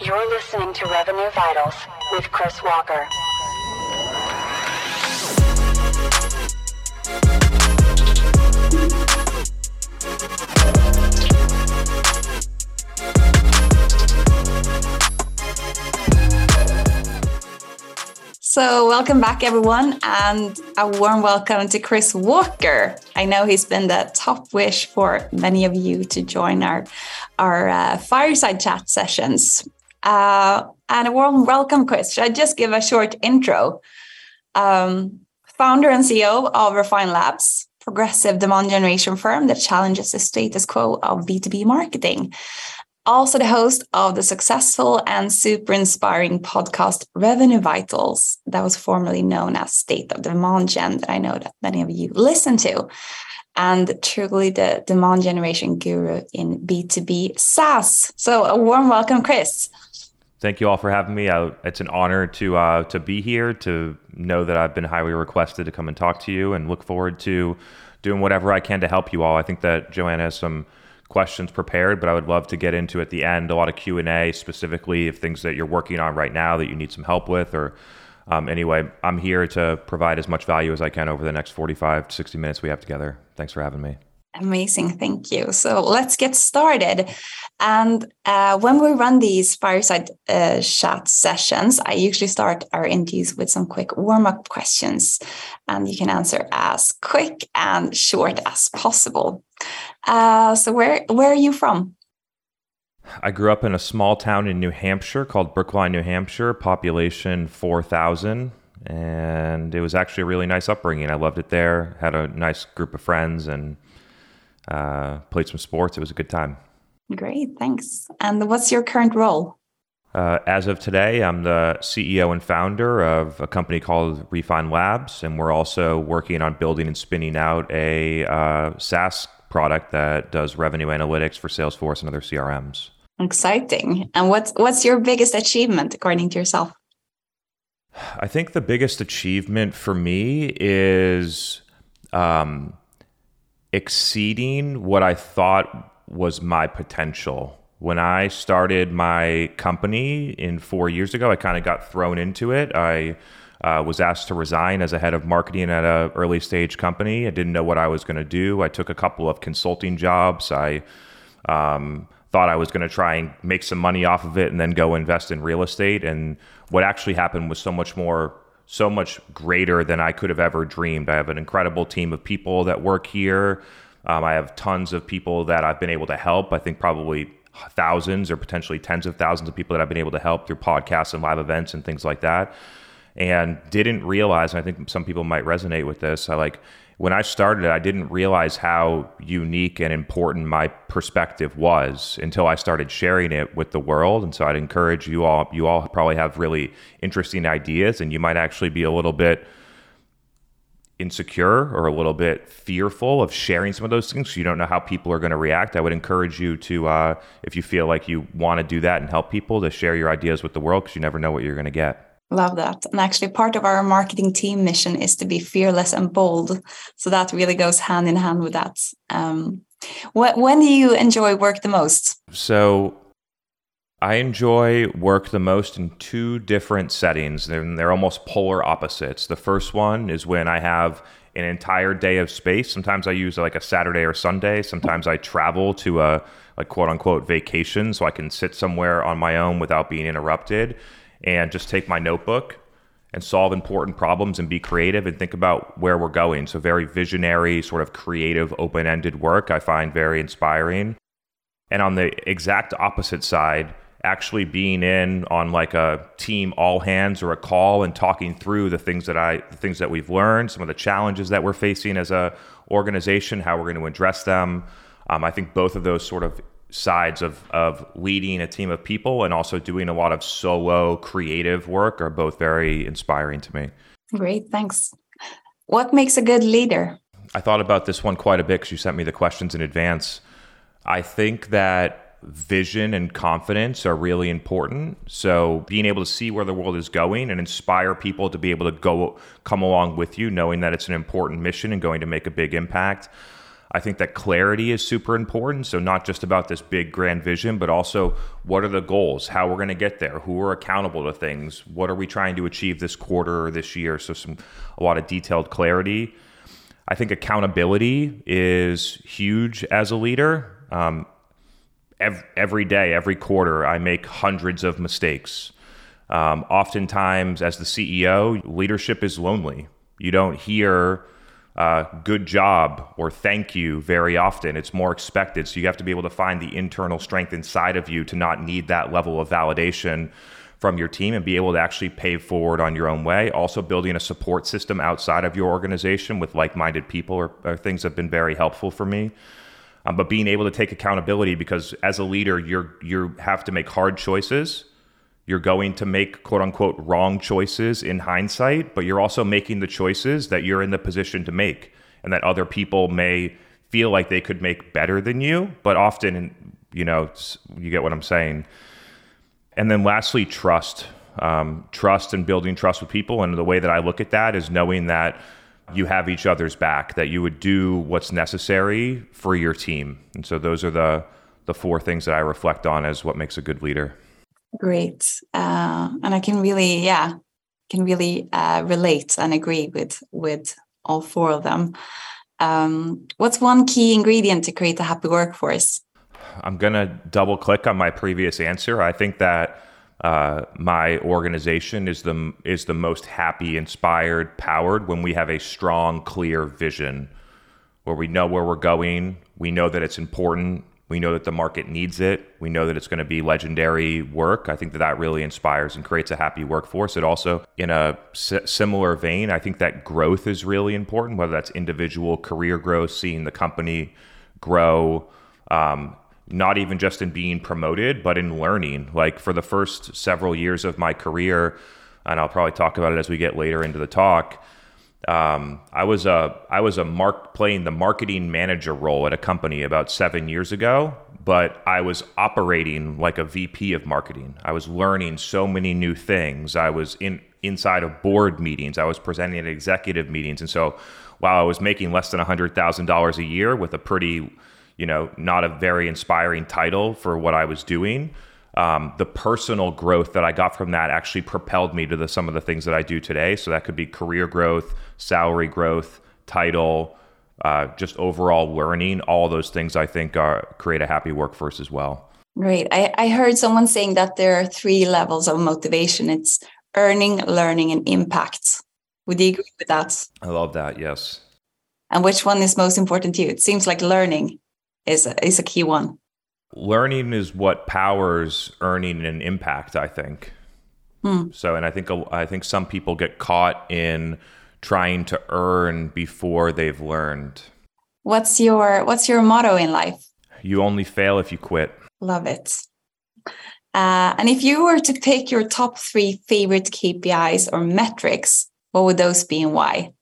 You're listening to Revenue Vitals with Chris Walker. So, welcome back, everyone, and a warm welcome to Chris Walker. I know he's been the top wish for many of you to join our our uh, fireside chat sessions. Uh, and a warm welcome, Chris. Should I just give a short intro? Um, founder and CEO of Refine Labs, progressive demand generation firm that challenges the status quo of B2B marketing also the host of the successful and super inspiring podcast Revenue Vitals, that was formerly known as State of Demand Gen, that I know that many of you listen to, and truly the demand generation guru in B2B SaaS. So, a warm welcome, Chris. Thank you all for having me. I, it's an honor to uh, to be here. To know that I've been highly requested to come and talk to you, and look forward to doing whatever I can to help you all. I think that Johanna has some questions prepared, but I would love to get into at the end a lot of Q and A, specifically if things that you're working on right now that you need some help with, or um, anyway, I'm here to provide as much value as I can over the next 45 to 60 minutes we have together. Thanks for having me. Amazing, thank you. So let's get started. And uh, when we run these fireside uh, chat sessions, I usually start our interviews with some quick warm up questions, and you can answer as quick and short as possible. Uh, so where where are you from? I grew up in a small town in New Hampshire called Brookline, New Hampshire, population 4,000. And it was actually a really nice upbringing. I loved it there, had a nice group of friends, and uh, played some sports. It was a good time. Great, thanks. And what's your current role? Uh, as of today, I'm the CEO and founder of a company called Refine Labs, and we're also working on building and spinning out a uh, SaaS product that does revenue analytics for Salesforce and other CRMs. Exciting. And what's what's your biggest achievement according to yourself? I think the biggest achievement for me is um, exceeding what I thought was my potential. When I started my company in four years ago, I kind of got thrown into it. I uh, was asked to resign as a head of marketing at an early stage company. I didn't know what I was going to do. I took a couple of consulting jobs. I um, thought I was going to try and make some money off of it and then go invest in real estate. And what actually happened was so much more, so much greater than I could have ever dreamed. I have an incredible team of people that work here. Um, I have tons of people that I've been able to help. I think probably thousands or potentially tens of thousands of people that I've been able to help through podcasts and live events and things like that and didn't realize, and I think some people might resonate with this. I like when I started, I didn't realize how unique and important my perspective was until I started sharing it with the world. And so I'd encourage you all, you all probably have really interesting ideas, and you might actually be a little bit insecure or a little bit fearful of sharing some of those things. You don't know how people are going to react. I would encourage you to uh, if you feel like you want to do that and help people to share your ideas with the world because you never know what you're going to get Love that. And actually, part of our marketing team mission is to be fearless and bold. So that really goes hand in hand with that. Um, what, when do you enjoy work the most? So I enjoy work the most in two different settings. They're, they're almost polar opposites. The first one is when I have an entire day of space. Sometimes I use like a Saturday or Sunday. Sometimes I travel to a like quote unquote vacation so I can sit somewhere on my own without being interrupted and just take my notebook and solve important problems and be creative and think about where we're going. So, very visionary, sort of creative, open ended work I find very inspiring. And on the exact opposite side, actually being in on like a team all hands or a call and talking through the things that I the things that we've learned, some of the challenges that we're facing as a organization, how we're going to address them. Um, I think both of those sort of sides of of leading a team of people and also doing a lot of solo creative work are both very inspiring to me. Great, thanks. What makes a good leader? I thought about this one quite a bit because you sent me the questions in advance. I think that vision and confidence are really important. So being able to see where the world is going and inspire people to be able to go come along with you, knowing that it's an important mission and going to make a big impact. I think that clarity is super important. So, not just about this big grand vision, but also what are the goals, how we're going to get there, who are accountable to things, what are we trying to achieve this quarter or this year. So, some a lot of detailed clarity. I think accountability is huge as a leader. Um, every, every day, every quarter, I make hundreds of mistakes. Um, oftentimes, as the CEO, leadership is lonely. You don't hear uh, good job or thank you very often. It's more expected. So you have to be able to find the internal strength inside of you to not need that level of validation from your team and be able to actually pay forward on your own way. Also, building a support system outside of your organization with like minded people are, things have been very helpful for me. Um, but being able to take accountability because as a leader, you're you have to make hard choices you're going to make quote unquote wrong choices in hindsight, but you're also making the choices that you're in the position to make and that other people may feel like they could make better than you, but often, you know, you get what I'm saying. And then lastly, trust. Um, trust and building trust with people. And the way that I look at that is knowing that you have each other's back, that you would do what's necessary for your team. And so those are the the four things that I reflect on as what makes a good leader. Great. Uh, and I can really, yeah, can really uh, relate and agree with with all four of them. Um, what's one key ingredient to create a happy workforce? I'm gonna double click on my previous answer. I think that uh, my organization is the is the most happy, inspired, powered when we have a strong, clear vision, where we know where we're going. We know that it's important. We know that the market needs it. We know that it's going to be legendary work. I think that that really inspires and creates a happy workforce. It also, in a similar vein, I think that growth is really important, whether that's individual career growth, seeing the company grow, um, not even just in being promoted, but in learning. Like for the first several years of my career, and I'll probably talk about it as we get later into the talk um, I was a I was a mark playing the marketing manager role at a company about seven years ago, but I was operating like a VP of marketing. I was learning so many new things. I was in inside of board meetings. I was presenting at executive meetings, and so while I was making less than hundred thousand dollars a year with a pretty, you know, not a very inspiring title for what I was doing um, the personal growth that I got from that actually propelled me to the, some of the things that I do today. So that could be career growth, salary growth, title, uh, just overall learning. All those things I think are, create a happy workforce as well. Great. I, I heard someone saying that there are three levels of motivation. It's earning, learning, and impact. Would you agree with that? I love that. Yes. And which one is most important to you? It seems like learning is a, is a key one learning is what powers earning and impact i think. Hmm. so and i think i think some people get caught in trying to earn before they've learned. What's your what's your motto in life? You only fail if you quit. Love it. Uh, and if you were to pick your top three favorite kpis or metrics what would those be and why?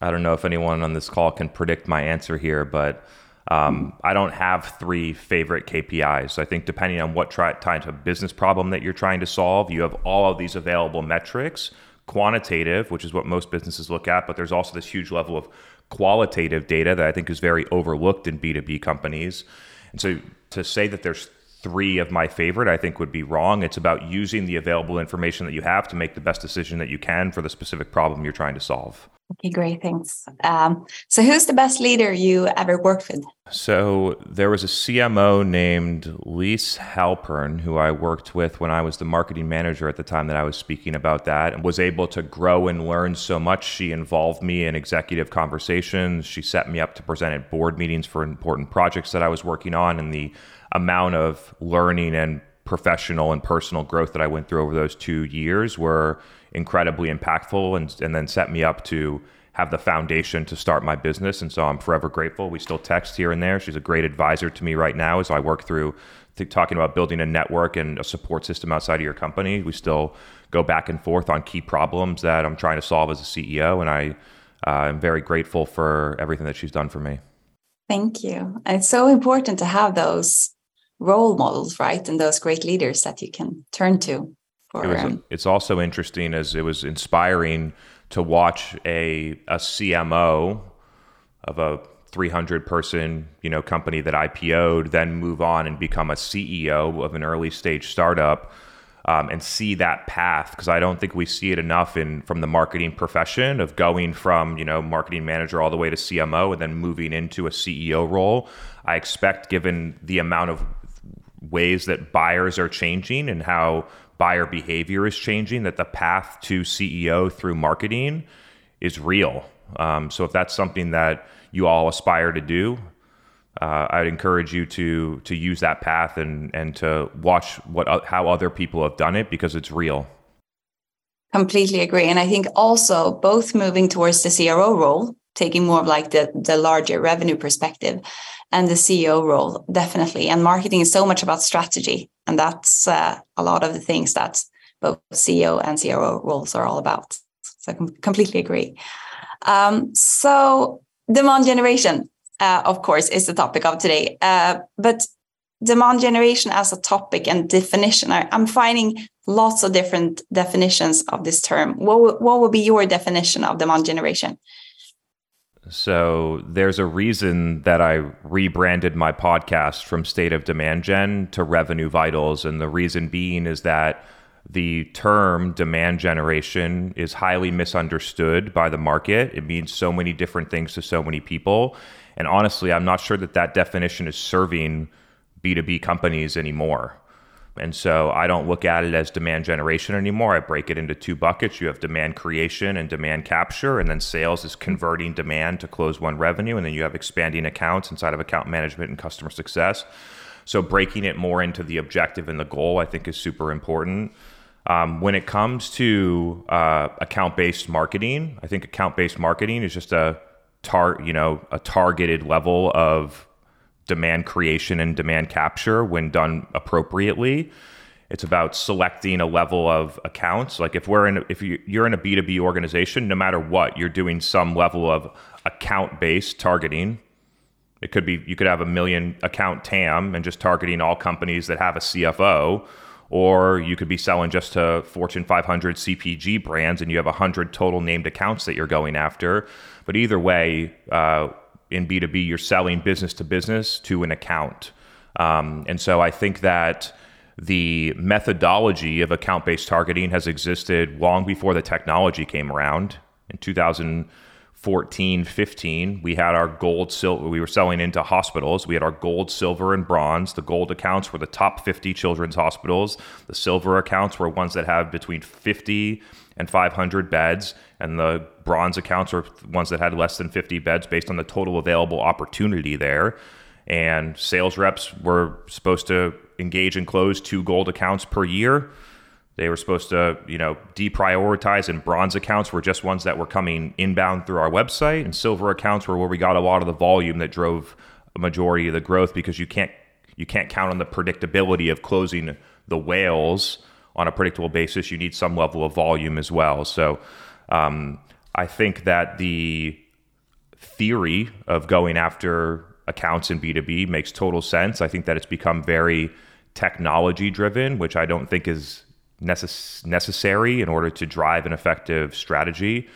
I don't know if anyone on this call can predict my answer here but um, I don't have three favorite KPIs. I think depending on what try, type of business problem that you're trying to solve, you have all of these available metrics. Quantitative, which is what most businesses look at, but there's also this huge level of qualitative data that I think is very overlooked in B2B companies. And so to say that there's three of my favorite, I think would be wrong. It's about using the available information that you have to make the best decision that you can for the specific problem you're trying to solve. Okay, great. Thanks. Um, so, who's the best leader you ever worked with? So, there was a CMO named Lise Halpern who I worked with when I was the marketing manager at the time that I was speaking about that and was able to grow and learn so much. She involved me in executive conversations. She set me up to present at board meetings for important projects that I was working on. And the amount of learning and professional and personal growth that I went through over those two years were incredibly impactful and, and then set me up to have the foundation to start my business. And so I'm forever grateful. We still text here and there. She's a great advisor to me right now as I work through talking about building a network and a support system outside of your company. We still go back and forth on key problems that I'm trying to solve as a CEO. And I uh, am very grateful for everything that she's done for me. Thank you. It's so important to have those role models, right? And those great leaders that you can turn to. For, it was, um, it's also interesting as it was inspiring to watch a, a CMO of a 300 person you know company that IPO'd, then move on and become a CEO of an early stage startup. Um, and see that path because I don't think we see it enough in from the marketing profession of going from you know marketing manager all the way to CMO and then moving into a CEO role. I expect, given the amount of ways that buyers are changing and how buyer behavior is changing, that the path to CEO through marketing is real. Um, so if that's something that you all aspire to do, uh, I'd encourage you to to use that path and and to watch what uh, how other people have done it because it's real. Completely agree, and I think also both moving towards the CRO role, taking more of like the the larger revenue perspective, and the CEO role definitely. And marketing is so much about strategy, and that's uh, a lot of the things that both CEO and CRO roles are all about. So I completely agree. Um, so demand generation, uh, of course, is the topic of today. Uh, but demand generation as a topic and definition, I, am finding lots of different definitions of this term. What, what would be your definition of demand generation? So there's a reason that I rebranded my podcast from State of Demand Gen to Revenue Vitals. And the reason being is that the term demand generation is highly misunderstood by the market. It means so many different things to so many people. And honestly, I'm not sure that that definition is serving B2B companies anymore. And so I don't look at it as demand generation anymore. I break it into two buckets. You have demand creation and demand capture, and then sales is converting demand to closed won revenue. And then you have expanding accounts inside of account management and customer success. So breaking it more into the objective and the goal, I think, is super important. Um, when it comes to uh, account-based marketing, I think account-based marketing is just a tar, you know, a targeted level of demand creation and demand capture when done appropriately. It's about selecting a level of accounts. Like if we're in, if you're in a B2B organization, no matter what, you're doing some level of account-based targeting. It could be you could have a million account TAM and just targeting all companies that have a CFO or you could be selling just to Fortune 500 CPG brands and you have 100 total named accounts that you're going after. But either way, uh, in B2B, you're selling business to business to an account. Um, and so I think that the methodology of account based targeting has existed long before the technology came around. In 2014, 15, we had our gold, silver, we were selling into hospitals. We had our gold, silver, and bronze. The gold accounts were the top 50 children's hospitals. The silver accounts were ones that have between 50 and 500 beds. And the bronze accounts were ones that had less than 50 beds based on the total available opportunity there. And sales reps were supposed to engage and close two gold accounts per year they were supposed to, you know, deprioritize, and bronze accounts were just ones that were coming inbound through our website, and silver accounts were where we got a lot of the volume that drove a majority of the growth because you can't you can't count on the predictability of closing the whales on a predictable basis. You need some level of volume as well. So um, I think that the theory of going after accounts in B2B makes total sense. I think that it's become very technology driven, which I don't think is necess- necessary in order to drive an effective strategy.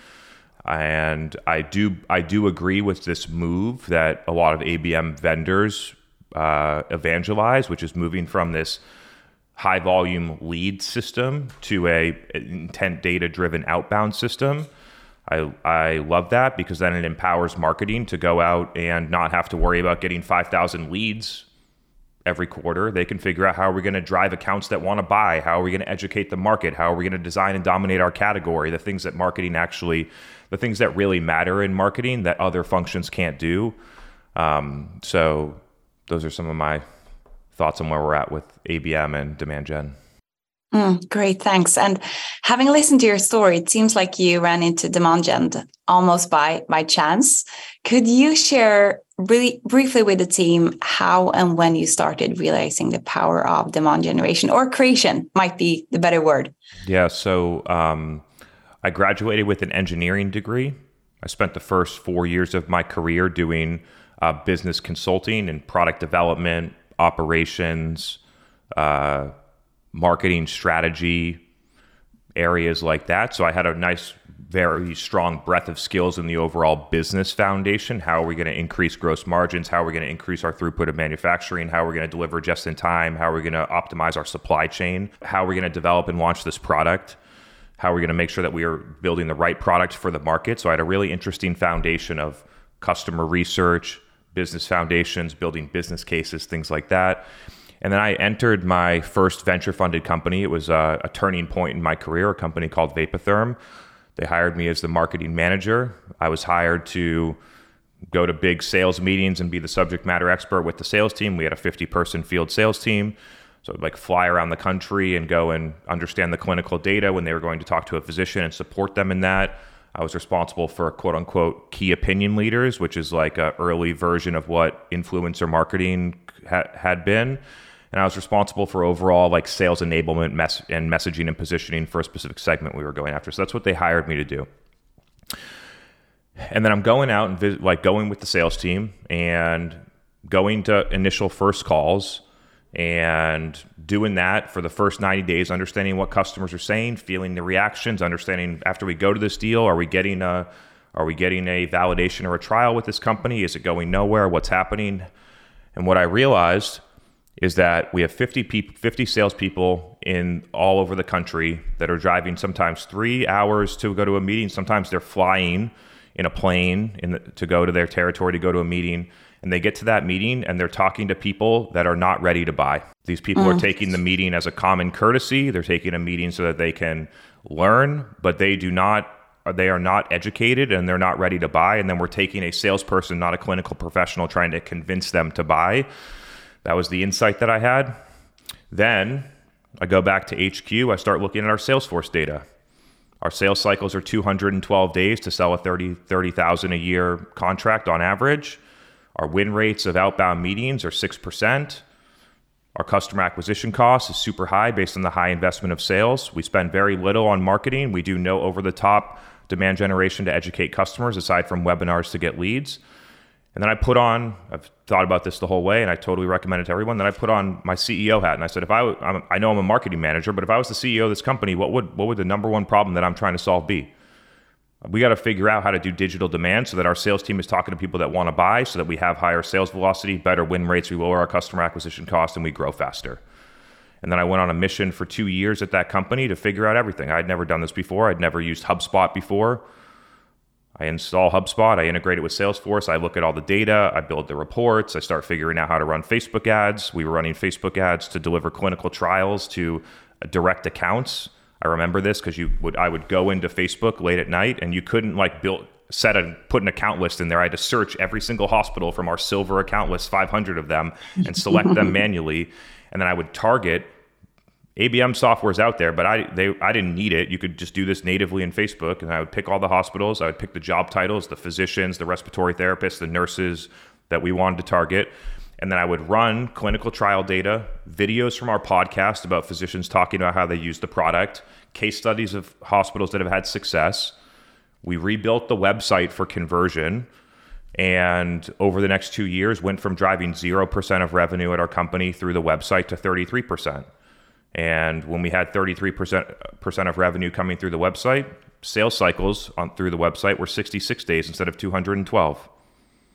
And I do I do agree with this move that a lot of ABM vendors uh, evangelize, which is moving from this high volume lead system to a intent data driven outbound system. I, I love that because then it empowers marketing to go out and not have to worry about getting 5,000 leads every quarter. They can figure out how are we going to drive accounts that want to buy? How are we going to educate the market? How are we going to design and dominate our category? The things that marketing actually, the things that really matter in marketing that other functions can't do. Um, so those are some of my thoughts on where we're at with ABM and demand gen. Mm, great, thanks. And having listened to your story, it seems like you ran into demand gen almost by by chance. Could you share really briefly with the team how and when you started realizing the power of demand generation or creation might be the better word? Yeah, so um, I graduated with an engineering degree. I spent the first four years of my career doing uh, business consulting and product development, operations. Uh, marketing strategy areas like that. So I had a nice very strong breadth of skills in the overall business foundation. How are we going to increase gross margins? How are we going to increase our throughput of manufacturing? How are we going to deliver just in time? How are we going to optimize our supply chain? How are we going to develop and launch this product? How are we going to make sure that we are building the right product for the market? So I had a really interesting foundation of customer research, business foundations, building business cases, things like that. And then I entered my first venture funded company. It was a, a turning point in my career, a company called Vapotherm. They hired me as the marketing manager. I was hired to go to big sales meetings and be the subject matter expert with the sales team. We had a 50 person field sales team. So like fly around the country and go and understand the clinical data when they were going to talk to a physician and support them in that. I was responsible for quote unquote key opinion leaders, which is like an early version of what influencer marketing ha- had been. And I was responsible for overall like sales enablement and messaging and positioning for a specific segment we were going after. So that's what they hired me to do. And then I'm going out and visit, like going with the sales team and going to initial first calls and doing that for the first 90 days understanding what customers are saying feeling the reactions understanding after we go to this deal are we getting a are we getting a validation or a trial with this company? Is it going nowhere? What's happening? And what i realized is that we have 50 people 50 salespeople in all over the country that are driving sometimes three hours to go to a meeting. Sometimes they're flying in a plane in the, to go to their territory to go to a meeting and they get to that meeting and they're talking to people that are not ready to buy. These people mm. are taking the meeting as a common courtesy. They're taking a meeting so that they can learn, but they do not they are not educated and they're not ready to buy and then we're taking a salesperson, not a clinical professional trying to convince them to buy. That was the insight that I had. Then I go back to HQ, I start looking at our Salesforce data. Our sales cycles are 212 days to sell a 30 30,000 a year contract on average. Our win rates of outbound meetings are 6%. Our customer acquisition cost is super high based on the high investment of sales. We spend very little on marketing. We do no over the top demand generation to educate customers aside from webinars to get leads. And then I put on, I've thought about this the whole way and I totally recommend it to everyone. Then I put on my CEO hat and I said, if I, I'm, I know I'm a marketing manager, but if I was the CEO of this company, what would, what would the number one problem that I'm trying to solve be? We got to figure out how to do digital demand so that our sales team is talking to people that want to buy so that we have higher sales velocity, better win rates, we lower our customer acquisition cost, and we grow faster. And then I went on a mission for two years at that company to figure out everything. I'd never done this before. I'd never used HubSpot before. I install HubSpot, I integrate it with Salesforce, I look at all the data, I build the reports, I start figuring out how to run Facebook ads. We were running Facebook ads to deliver clinical trials to direct accounts I remember this because you would I would go into Facebook late at night and you couldn't like build set a put an account list in there. I had to search every single hospital from our silver account list, 500 of them, and select them manually. And then I would target ABM software is out there, but I they I didn't need it. You could just do this natively in Facebook, and I would pick all the hospitals. I would pick the job titles, the physicians, the respiratory therapists, the nurses that we wanted to target. And then I would run clinical trial data, videos from our podcast about physicians talking about how they use the product, case studies of hospitals that have had success. We rebuilt the website for conversion. And over the next two years, went from driving 0% of revenue at our company through the website to 33%. And when we had 33% of revenue coming through the website, sales cycles on, through the website were 66 days instead of 212.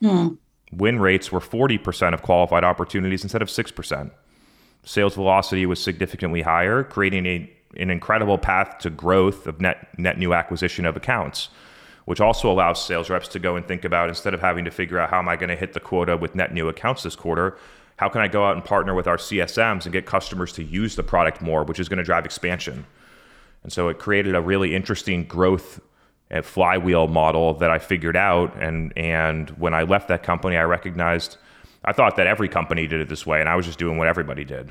Hmm win rates were 40% of qualified opportunities instead of 6%. Sales velocity was significantly higher, creating a, an incredible path to growth of net, net new acquisition of accounts, which also allows sales reps to go and think about instead of having to figure out how am I going to hit the quota with net new accounts this quarter, how can I go out and partner with our CSMs and get customers to use the product more, which is going to drive expansion. And so it created a really interesting growth flywheel model that I figured out. And and when I left that company, I recognized I thought that every company did it this way, and I was just doing what everybody did.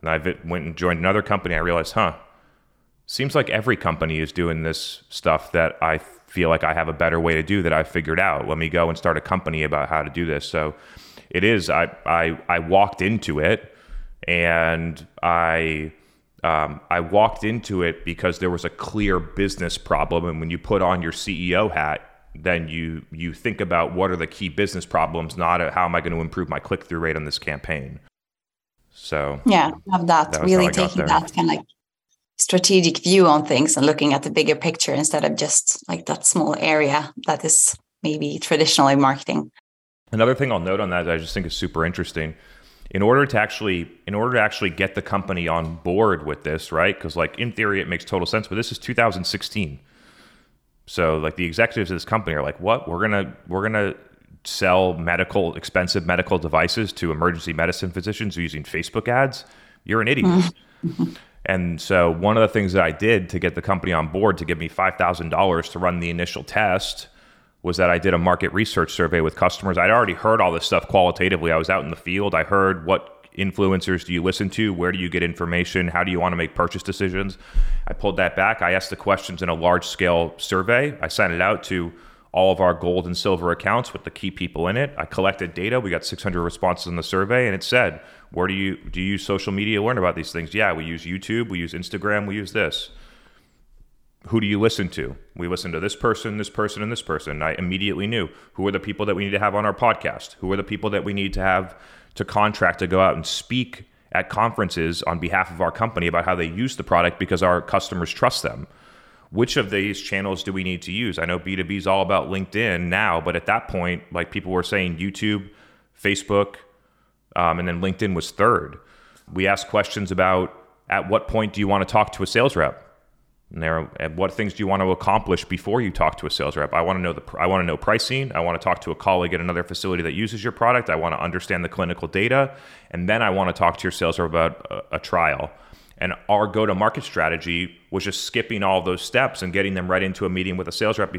And I went and joined another company. I realized, huh, seems like every company is doing this stuff that I feel like I have a better way to do that I figured out. Let me go and start a company about how to do this. So it is. I I I walked into it, and I um, I walked into it because there was a clear business problem, and when you put on your CEO hat, then you you think about what are the key business problems, not a, how am I going to improve my click through rate on this campaign. So yeah, love that. that really taking that kind of like strategic view on things and looking at the bigger picture instead of just like that small area that is maybe traditionally marketing. Another thing I'll note on that I just think is super interesting. In order to actually, in order to actually get the company on board with this, right? Because like in theory it makes total sense, but this is 2016. So like the executives of this company are like, what? We're gonna we're gonna sell medical expensive medical devices to emergency medicine physicians using Facebook ads. You're an idiot. And so one of the things that I did to get the company on board to give me $5,000 to run the initial test was that I did a market research survey with customers. I'd already heard all this stuff qualitatively. I was out in the field. I heard what influencers do you listen to? Where do you get information? How do you want to make purchase decisions? I pulled that back. I asked the questions in a large scale survey. I sent it out to all of our gold and silver accounts with the key people in it. I collected data. We got 600 responses in the survey, and it said, "Where do you do you use social media learn about these things?" Yeah, we use YouTube, we use Instagram, we use this. Who do you listen to? We listen to this person, this person, and this person. And I immediately knew who are the people that we need to have on our podcast. Who are the people that we need to have to contract to go out and speak at conferences on behalf of our company about how they use the product because our customers trust them which of these channels do we need to use? I know B2B is all about LinkedIn now, but at that point, like people were saying, YouTube, Facebook, um, and then LinkedIn was third. We asked questions about at what point do you want to talk to a sales rep? And what things do you want to accomplish before you talk to a sales rep? I want to know the, I want to know pricing. I want to talk to a colleague at another facility that uses your product. I want to understand the clinical data, and then I want to talk to your sales rep about a, a trial. And our go to market strategy was just skipping all those steps and getting them right into a meeting with a sales rep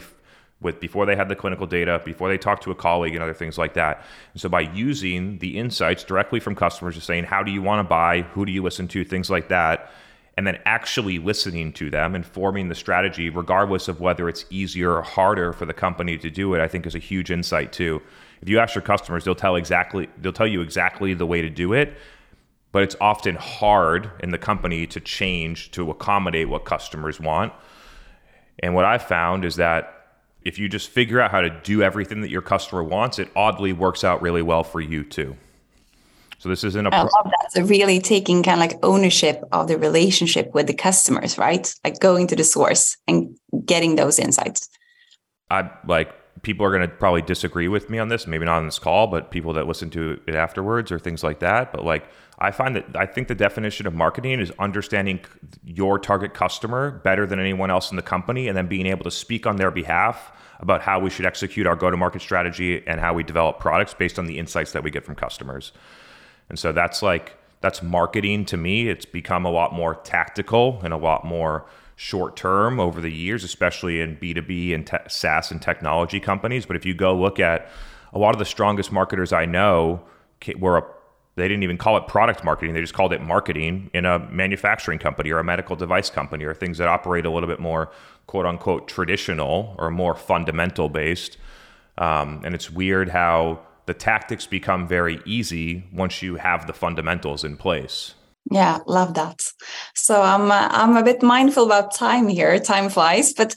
with before they had the clinical data, before they talked to a colleague and other things like that. And so by using the insights directly from customers, just saying, how do you want to buy? Who do you listen to? Things like that. And then actually listening to them and forming the strategy, regardless of whether it's easier or harder for the company to do it, I think is a huge insight too. If you ask your customers, they'll tell exactly they'll tell you exactly the way to do it but it's often hard in the company to change to accommodate what customers want. And what I've found is that if you just figure out how to do everything that your customer wants, it oddly works out really well for you too. So this isn't a. Pro- I love that. So really taking kind of like ownership of the relationship with the customers, right? Like going to the source and getting those insights. I like people are going to probably disagree with me on this, maybe not on this call, but people that listen to it afterwards or things like that. But like I find that I think the definition of marketing is understanding your target customer better than anyone else in the company and then being able to speak on their behalf about how we should execute our go to market strategy and how we develop products based on the insights that we get from customers. And so that's like, that's marketing to me. It's become a lot more tactical and a lot more short term over the years, especially in B2B and te- SaaS and technology companies. But if you go look at a lot of the strongest marketers I know were a they didn't even call it product marketing. They just called it marketing in a manufacturing company or a medical device company or things that operate a little bit more quote unquote traditional or more fundamental based. Um, and it's weird how the tactics become very easy once you have the fundamentals in place. Yeah, love that. So I'm uh, I'm a bit mindful about time here. Time flies, but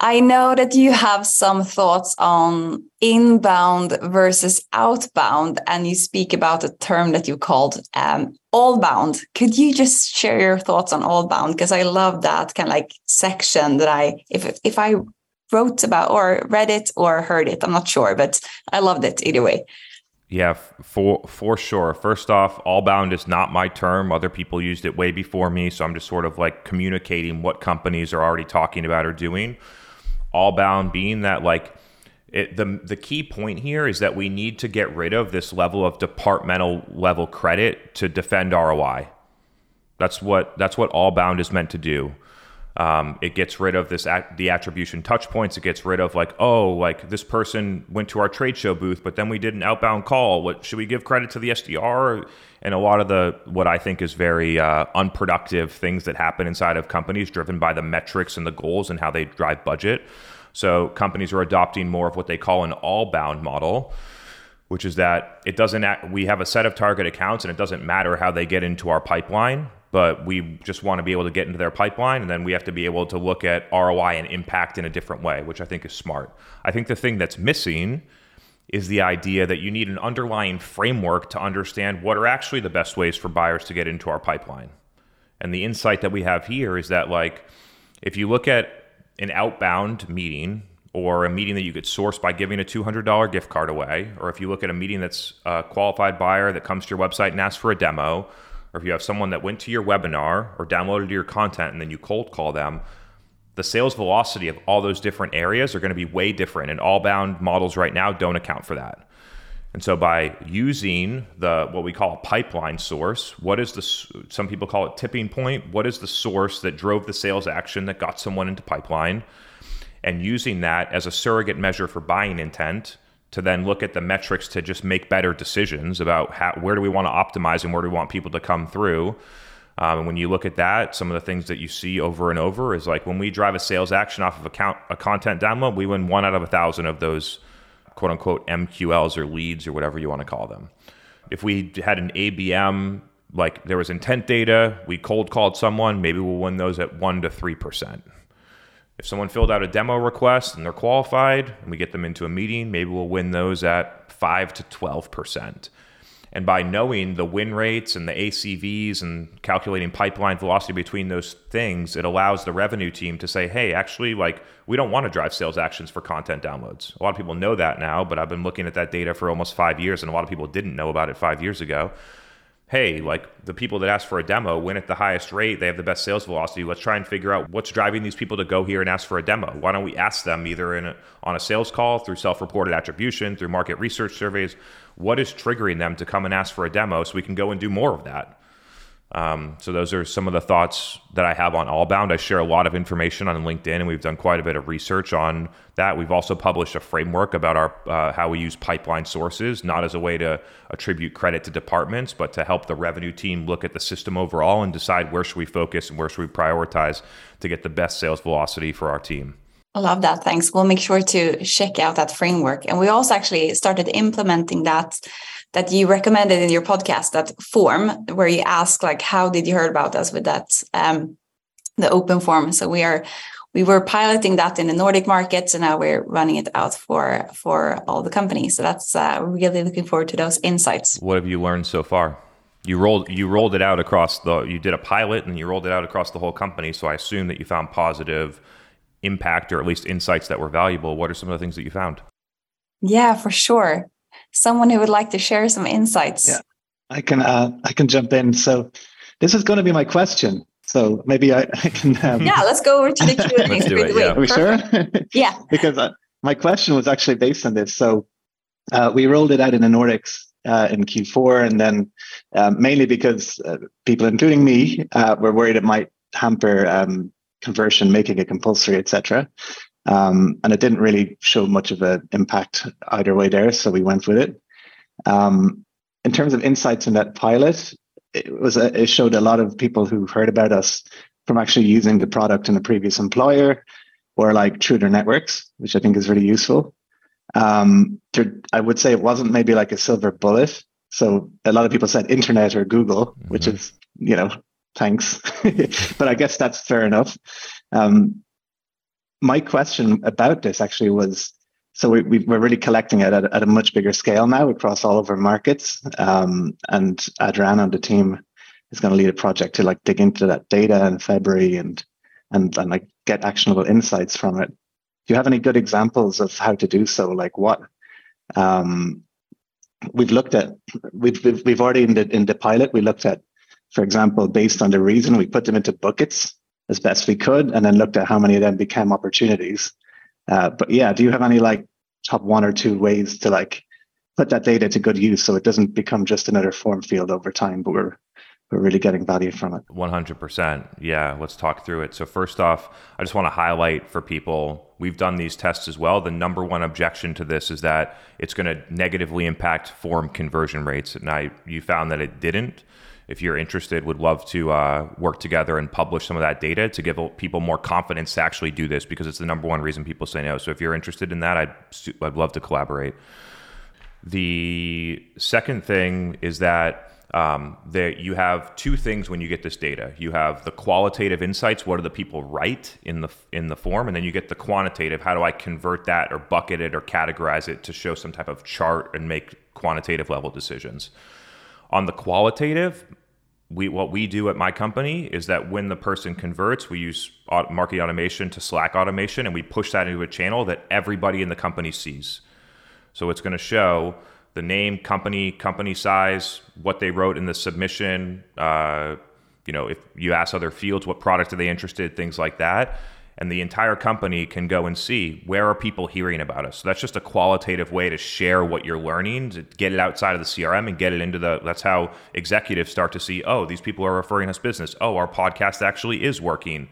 I know that you have some thoughts on inbound versus outbound, and you speak about a term that you called um, allbound. Could you just share your thoughts on all bound? Because I love that kind of like section that I if if I wrote about or read it or heard it, I'm not sure, but I loved it either way. Yeah, for for sure. First off, all bound is not my term. Other people used it way before me, so I'm just sort of like communicating what companies are already talking about or doing. All bound being that like it, the the key point here is that we need to get rid of this level of departmental level credit to defend ROI. That's what that's what all bound is meant to do. Um, it gets rid of this at the attribution touch points. It gets rid of like, oh, like this person went to our trade show booth, but then we did an outbound call. What should we give credit to the SDR? And a lot of the what I think is very uh, unproductive things that happen inside of companies, driven by the metrics and the goals and how they drive budget. So companies are adopting more of what they call an all bound model, which is that it doesn't. Act, we have a set of target accounts, and it doesn't matter how they get into our pipeline but we just want to be able to get into their pipeline and then we have to be able to look at ROI and impact in a different way, which I think is smart. I think the thing that's missing is the idea that you need an underlying framework to understand what are actually the best ways for buyers to get into our pipeline. And the insight that we have here is that like if you look at an outbound meeting or a meeting that you could source by giving a $200 gift card away, or if you look at a meeting that's a qualified buyer that comes to your website and asks for a demo, or if you have someone that went to your webinar or downloaded your content and then you cold call them, the sales velocity of all those different areas are going to be way different. And all bound models right now don't account for that. And so by using the what we call a pipeline source, what is the some people call it tipping point, what is the source that drove the sales action that got someone into pipeline? And using that as a surrogate measure for buying intent to then look at the metrics to just make better decisions about how, where do we want to optimize and where do we want people to come through. Um, and when you look at that, some of the things that you see over and over is like when we drive a sales action off of a, a content download, we win one out of a thousand of those quote unquote MQLs or leads or whatever you want to call them. If we had an ABM, like there was intent data, we cold called someone, maybe we'll win those at 1% to 3%. If someone filled out a demo request and they're qualified and we get them into a meeting, maybe we'll win those at 5 to 12%. And by knowing the win rates and the ACVs and calculating pipeline velocity between those things, it allows the revenue team to say, hey, actually, like, we don't want to drive sales actions for content downloads. A lot of people know that now, but I've been looking at that data for almost five years, and a lot of people didn't know about it five years ago. Hey, like the people that ask for a demo win at the highest rate, they have the best sales velocity. Let's try and figure out what's driving these people to go here and ask for a demo. Why don't we ask them either in a, on a sales call, through self reported attribution, through market research surveys? what is triggering them to come and ask for a demo so we can go and do more of that. Um, so those are some of the thoughts that I have on Allbound. I share a lot of information on LinkedIn, and we've done quite a bit of research on that. We've also published a framework about our uh, how we use pipeline sources, not as a way to attribute credit to departments, but to help the revenue team look at the system overall and decide where should we focus and where should we prioritize to get the best sales velocity for our team. I love that. Thanks. We'll make sure to check out that framework. And we also actually started implementing that that you recommended in your podcast, that form where you ask like, how did you heard about us with that um, the open form. So we are we were piloting that in the Nordic markets, and now we're running it out for for all the companies. So that's uh, really looking forward to those insights. What have you learned so far? You rolled you rolled it out across the you did a pilot and you rolled it out across the whole company. So I assume that you found positive impact or at least insights that were valuable. What are some of the things that you found? Yeah, for sure. Someone who would like to share some insights. Yeah, I can. Uh, I can jump in. So, this is going to be my question. So maybe I, I can. Um, yeah, let's go over to the Q and A. do it. Yeah. Are we sure? yeah. because uh, my question was actually based on this. So uh, we rolled it out in the Nordics uh, in Q4, and then um, mainly because uh, people, including me, uh, were worried it might hamper um, conversion, making it compulsory, etc. Um, and it didn't really show much of an impact either way there, so we went with it. Um, in terms of insights in that pilot, it was a, it showed a lot of people who heard about us from actually using the product in a previous employer or like through their networks, which I think is really useful. Um, there, I would say it wasn't maybe like a silver bullet. So a lot of people said internet or Google, mm-hmm. which is you know thanks. but I guess that's fair enough. Um, my question about this actually was so we, are really collecting it at, at, a much bigger scale now across all of our markets. Um, and Adrian on the team is going to lead a project to like dig into that data in February and, and, and like get actionable insights from it. Do you have any good examples of how to do so? Like what? Um, we've looked at we've, we've we've already in the in the pilot we looked at for example, based on the reason, we put them into buckets as best we could, and then looked at how many of them became opportunities. Uh, but yeah, do you have any like top one or two ways to like put that data to good use so it doesn't become just another form field over time, but we're we're really getting value from it. 100%. Yeah, let's talk through it. So, first off, I just want to highlight for people we've done these tests as well. The number one objection to this is that it's going to negatively impact form conversion rates. And I, you found that it didn't if you're interested, would love to uh, work together and publish some of that data to give people more confidence to actually do this because it's the number one reason people say no. So if you're interested in that, I'd I'd love to collaborate. The second thing is that um, that you have two things when you get this data. You have the qualitative insights. What do the people write in the in the form, and then you get the quantitative. How do I convert that, or bucket it, or categorize it to show some type of chart and make quantitative level decisions? On the qualitative, we what we do at my company is that when the person converts, we use marketing automation to Slack automation, and we push that into a channel that everybody in the company sees. So it's going to show the name, company, company size, what they wrote in the submission. Uh, you know, if you ask other fields, what product are they interested, things like that and the entire company can go and see where are people hearing about us. So that's just a qualitative way to share what you're learning, to get it outside of the CRM and get it into the. That's how executives start to see, oh, these people are referring us business. Oh, our podcast actually is working.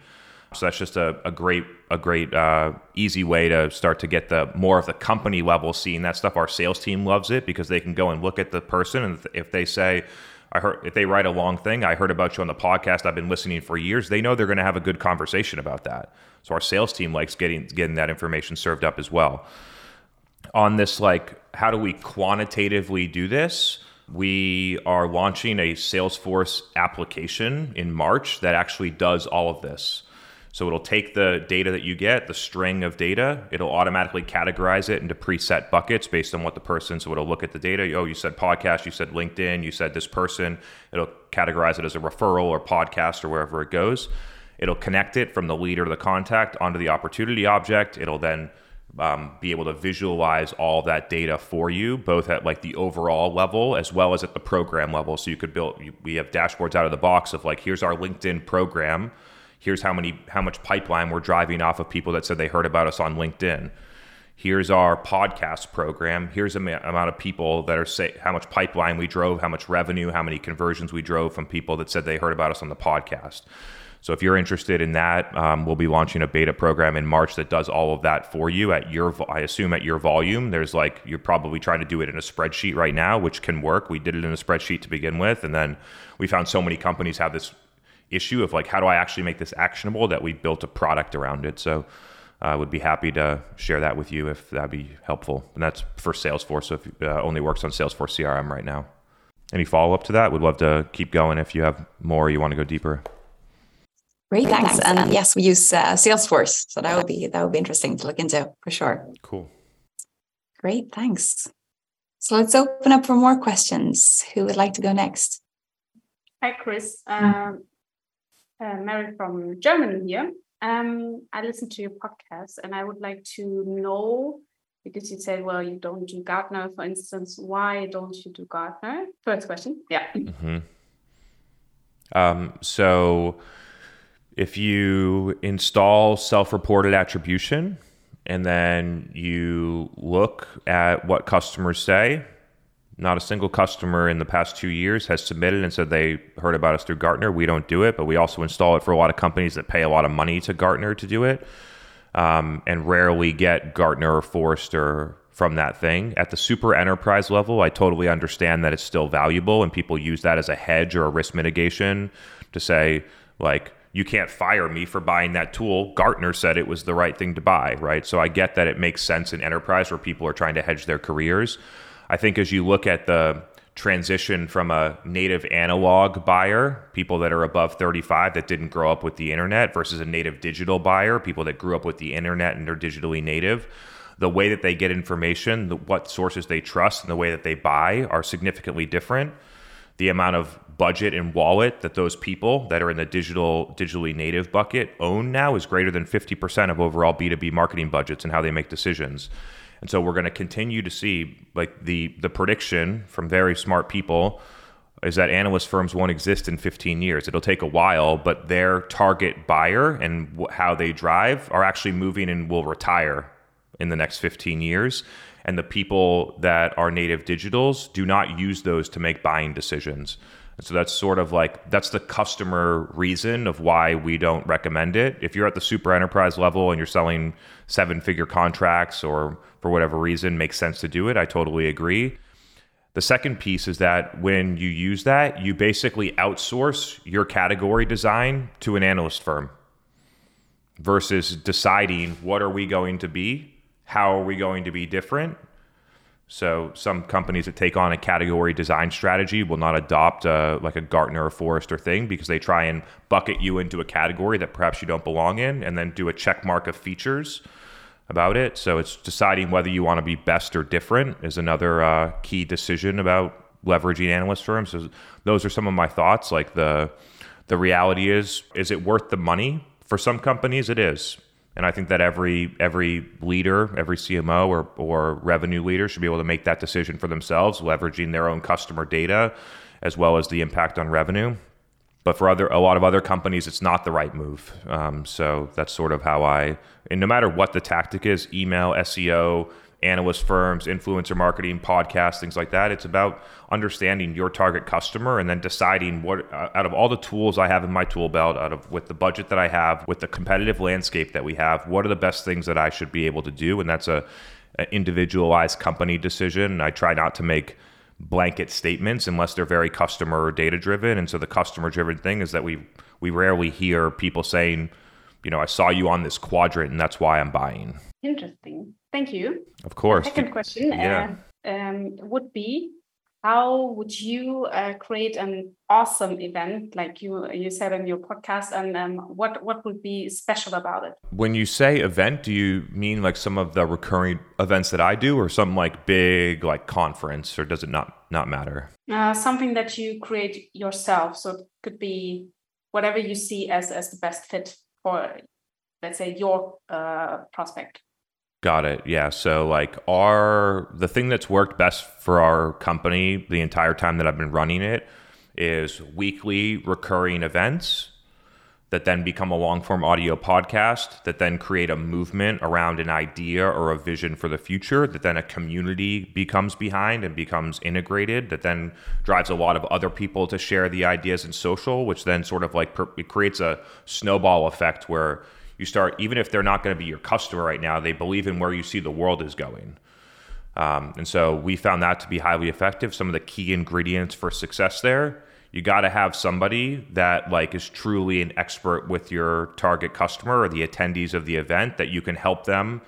So that's just a, a great a great uh, easy way to start to get the more of the company level seeing that stuff. Our sales team loves it because they can go and look at the person and if they say I heard if they write a long thing, I heard about you on the podcast. I've been listening for years. They know they're going to have a good conversation about that. So our sales team likes getting getting that information served up as well. On this, like, how do we quantitatively do this? We are launching a Salesforce application in March that actually does all of this. So it'll take the data that you get, the string of data, it'll automatically categorize it into preset buckets based on what the person. So it'll look at the data. Oh, you said podcast, you said LinkedIn, you said this person. It'll categorize it as a referral or podcast or wherever it goes. It'll connect it from the leader to the contact onto the opportunity object. It'll then um, be able to visualize all that data for you, both at like the overall level as well as at the program level. So you could build. We have dashboards out of the box of like, here's our LinkedIn program here's how many how much pipeline we're driving off of people that said they heard about us on LinkedIn. Here's our podcast program. Here's the amount of people that are say how much pipeline we drove, how much revenue, how many conversions we drove from people that said they heard about us on the podcast. So if you're interested in that, um, we'll be launching a beta program in March that does all of that for you at your, I assume at your volume. There's like you're probably trying to do it in a spreadsheet right now, which can work. We did it in a spreadsheet to begin with, and then we found so many companies have this issue of like how do I actually make this actionable that we built a product around it. So I uh, would be happy to share that with you if that'd be helpful. And that's for Salesforce. So if uh, only works on Salesforce CRM right now. Any follow up to that? Would love to keep going if you have more. You want to go deeper. Great, thanks. And yes, we use uh, Salesforce, so that would be that would be interesting to look into for sure. Cool. Great, thanks. So let's open up for more questions. Who would like to go next? Hi, Chris. Um, uh, Mary from Germany here. Um, I listened to your podcast and I would like to know because you said, well, you don't do Gartner, for instance. Why don't you do Gartner? First question. Yeah. Mm-hmm. Um, so if you install self reported attribution and then you look at what customers say, not a single customer in the past two years has submitted and said they heard about us through Gartner. We don't do it, but we also install it for a lot of companies that pay a lot of money to Gartner to do it, um, and rarely get Gartner or Forrester from that thing. At the super enterprise level, I totally understand that it's still valuable, and people use that as a hedge or a risk mitigation to say like you can't fire me for buying that tool. Gartner said it was the right thing to buy, right? So I get that it makes sense in enterprise where people are trying to hedge their careers. I think as you look at the transition from a native analog buyer, people that are above 35 that didn't grow up with the internet, versus a native digital buyer, people that grew up with the internet and are digitally native, the way that they get information, the, what sources they trust, and the way that they buy are significantly different. The amount of budget and wallet that those people that are in the digital digitally native bucket own now is greater than 50% of overall B2B marketing budgets and how they make decisions. And so we're going to continue to see like the the prediction from very smart people is that analyst firms won't exist in 15 years. It'll take a while, but their target buyer and w- how they drive are actually moving and will retire in the next 15 years. And the people that are native digitals do not use those to make buying decisions. And so that's sort of like that's the customer reason of why we don't recommend it. If you're at the super enterprise level and you're selling seven figure contracts or for whatever reason makes sense to do it. I totally agree. The second piece is that when you use that, you basically outsource your category design to an analyst firm versus deciding what are we going to be, how are we going to be different. So some companies that take on a category design strategy will not adopt a, like a Gartner or Forrester thing because they try and bucket you into a category that perhaps you don't belong in and then do a check mark of features about it. So it's deciding whether you want to be best or different is another uh, key decision about leveraging analyst firms. So those are some of my thoughts. Like the the reality is, is it worth the money? For some companies, it is. And I think that every every leader, every CMO or, or revenue leader should be able to make that decision for themselves, leveraging their own customer data as well as the impact on revenue. But for other a lot of other companies, it's not the right move. Um, so that's sort of how I. And no matter what the tactic is, email, SEO, analyst firms, influencer marketing, podcasts, things like that. It's about understanding your target customer and then deciding what uh, out of all the tools I have in my tool belt, out of with the budget that I have, with the competitive landscape that we have, what are the best things that I should be able to do? And that's a, a individualized company decision. I try not to make blanket statements unless they're very customer or data driven. And so the customer driven thing is that we we rarely hear people saying, you know, I saw you on this quadrant and that's why I'm buying. Interesting. Thank you. Of course. Second question Yeah. uh, um, would be how would you uh, create an awesome event like you you said in your podcast? And um, what what would be special about it? When you say event, do you mean like some of the recurring events that I do or some like big like conference or does it not not matter? uh, something that you create yourself. So it could be whatever you see as as the best fit for let's say your uh, prospect Got it. Yeah. So like our the thing that's worked best for our company the entire time that I've been running it is weekly recurring events that then become a long form audio podcast that then create a movement around an idea or a vision for the future that then a community becomes behind and becomes integrated that then drives a lot of other people to share the ideas in social which then sort of like per- it creates a snowball effect where you start even if they're not going to be your customer right now they believe in where you see the world is going. Um, and so we found that to be highly effective. Some of the key ingredients for success there you got to have somebody that like is truly an expert with your target customer or the attendees of the event that you can help them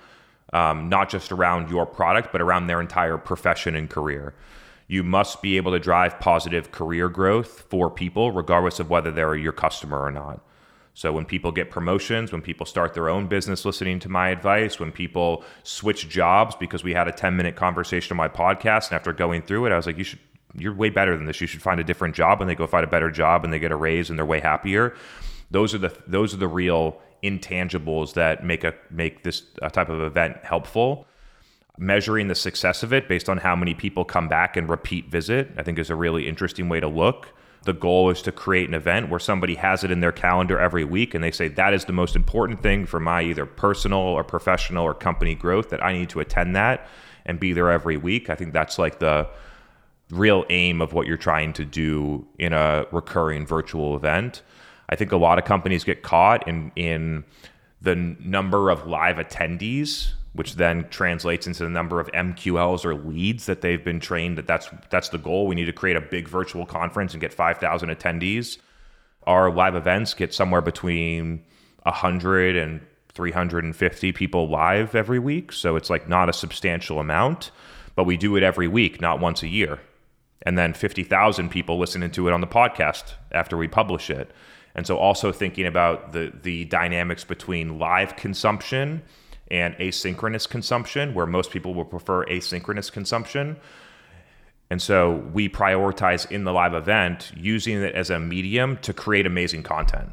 um, not just around your product but around their entire profession and career. You must be able to drive positive career growth for people regardless of whether they're your customer or not so when people get promotions, when people start their own business listening to my advice, when people switch jobs because we had a 10 minute conversation on my podcast and after going through it, I was like, you should you're way better than this. You should find a different job and they go find a better job and they get a raise and they're way happier. Those are the those are the real intangibles that make a make this a type of event helpful. Measuring the success of it based on how many people come back and repeat visit, I think is a really interesting way to look. The goal is to create an event where somebody has it in their calendar every week and they say that is the most important thing for my either personal or professional or company growth that I need to attend that and be there every week. I think that's like the real aim of what you're trying to do in a recurring virtual event. I think a lot of companies get caught in in the number of live attendees which then translates into the number of MQLs or leads that they've been trained that that's that's the goal. We need to create a big virtual conference and get 5,000 attendees. Our live events get somewhere between 100 and 350 people live every week, so it's like not a substantial amount, but we do it every week, not once a year. And then 50,000 people listening to it on the podcast after we publish it. And so also thinking about the the dynamics between live consumption and asynchronous consumption, where most people will prefer asynchronous consumption. And so we prioritize in the live event using it as a medium to create amazing content,